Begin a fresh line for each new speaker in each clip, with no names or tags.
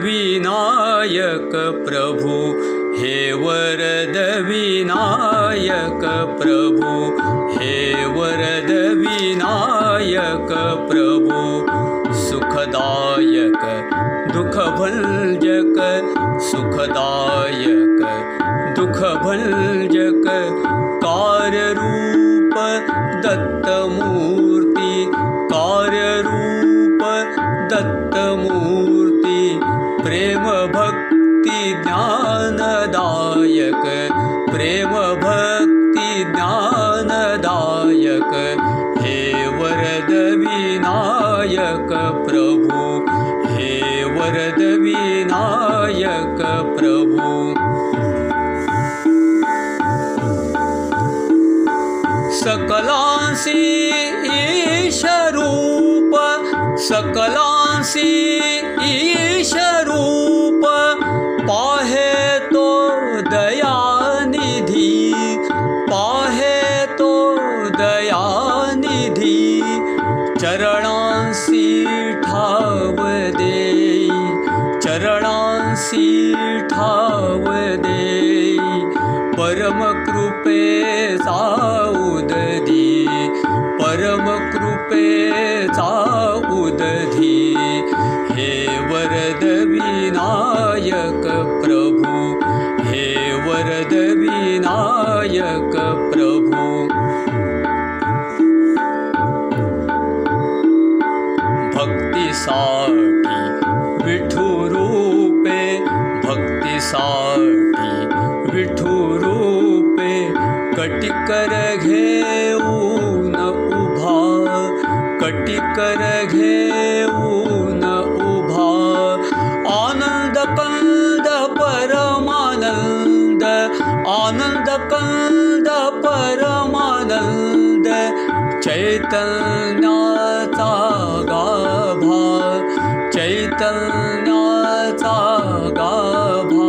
विनायक प्रभु हे वरद विनायक प्रभु हे वरद विनायक प्रभु सुखदायक दुःखभञ्जक सुखदायक दुःखभञ्जक कार्यरूप दत्तमूर्ति कार्यरूप दत्तमूर्ति प्रेम भक्ति ज्ञानदायक प्रेम भक्ति ज्ञानदायक। हे वरद विनायक प्रभु हे वरद विनायक प्रभु। सकलांसि ईशरूप सकलांसि ईशरूप दयानिधि चरणांसि ठाव दे चरणांसि ठाव दे परमकृपे साउदधी परमकृपे साउदधी हे वरद विनायक प्रभु हे वरद विनायक प्रभु भक्तिसाठी विठुरूपे भक्तिसाठी विठुरूपे कटिकर घेऊन उभा कटिकर उभा। कंद परमानंद आनंद कंद परमानंद चैतन्याचा गाभा चैतन्याचा गाभा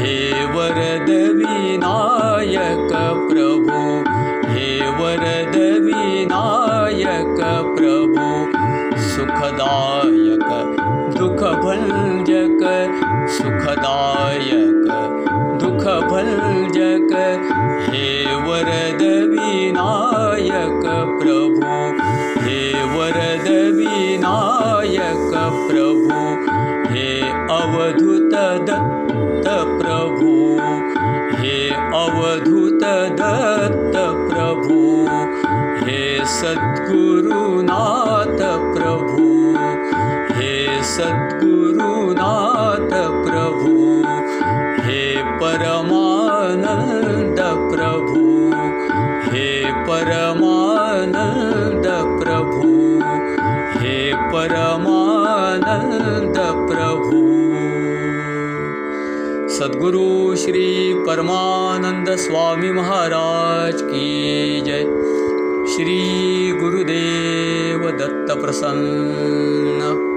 हे वरद विनायक प्रभु हे वरद विनायक प्रभु सुखदायक दुःखभञ्जक सुखदायक अवधूत दत्त प्रभु हे अवधूत दत्त प्रभु हे सद्गुरुनाथ प्रभु हे सद्गुरुनाथ प्रभु हे परमानन्द प्रभु हे परमानन्द प्रभु हे परमानन्द प्रभु सद्गुरु श्री परमानंद स्वामी महाराज की जय। श्री गुरुदेव दत्त प्रसन्न